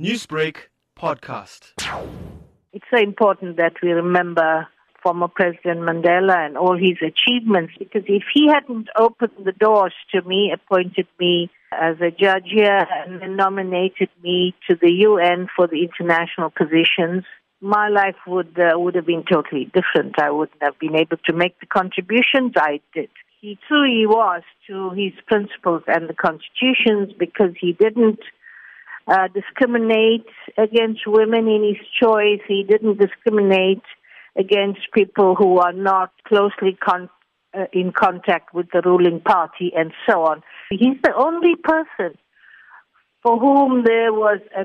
Newsbreak podcast. It's so important that we remember former President Mandela and all his achievements because if he hadn't opened the doors to me, appointed me as a judge here, and nominated me to the UN for the international positions, my life would uh, would have been totally different. I wouldn't have been able to make the contributions I did. He truly was to his principles and the constitutions because he didn't uh, discriminate against women in his choice. He didn't discriminate against people who are not closely con- uh, in contact with the ruling party and so on. He's the only person for whom there was a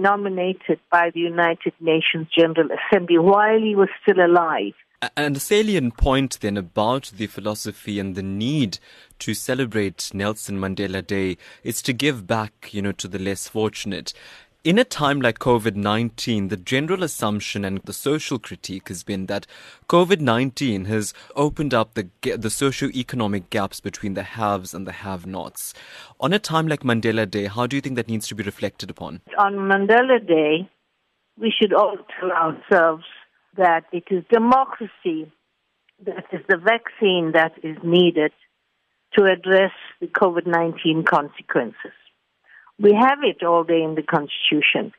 nominated by the United Nations General Assembly while he was still alive. And a salient point then about the philosophy and the need to celebrate Nelson Mandela Day is to give back, you know, to the less fortunate. In a time like COVID 19, the general assumption and the social critique has been that COVID 19 has opened up the, the socio-economic gaps between the haves and the have nots. On a time like Mandela Day, how do you think that needs to be reflected upon? On Mandela Day, we should all tell ourselves that it is democracy that is the vaccine that is needed to address the COVID 19 consequences. We have it all day in the Constitution,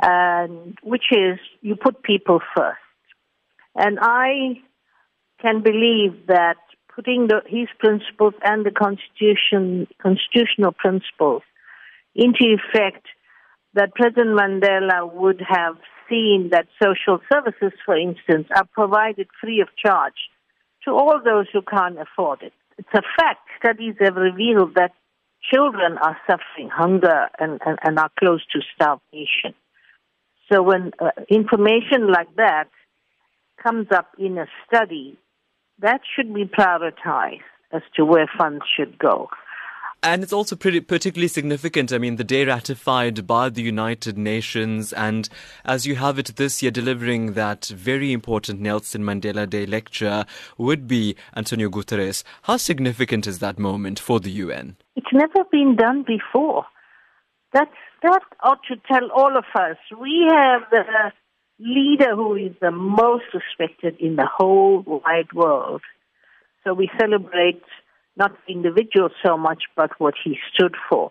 and, which is you put people first. And I can believe that putting the, his principles and the Constitution, constitutional principles into effect, that President Mandela would have seen that social services, for instance, are provided free of charge to all those who can't afford it. It's a fact. Studies have revealed that children are suffering hunger and, and, and are close to starvation. So when uh, information like that comes up in a study, that should be prioritized as to where funds should go. And it's also pretty particularly significant. I mean, the day ratified by the United Nations, and as you have it this year, delivering that very important Nelson Mandela Day lecture would be Antonio Guterres. How significant is that moment for the UN? It's never been done before. That that ought to tell all of us. We have the leader who is the most respected in the whole wide world. So we celebrate not the individual so much, but what he stood for.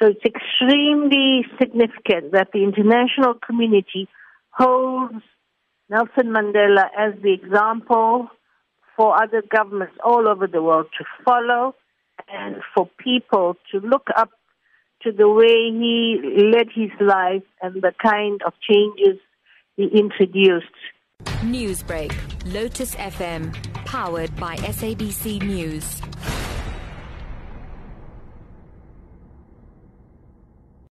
So it's extremely significant that the international community holds Nelson Mandela as the example for other governments all over the world to follow and for people to look up to the way he led his life and the kind of changes he introduced. Newsbreak, Lotus FM, powered by SABC News.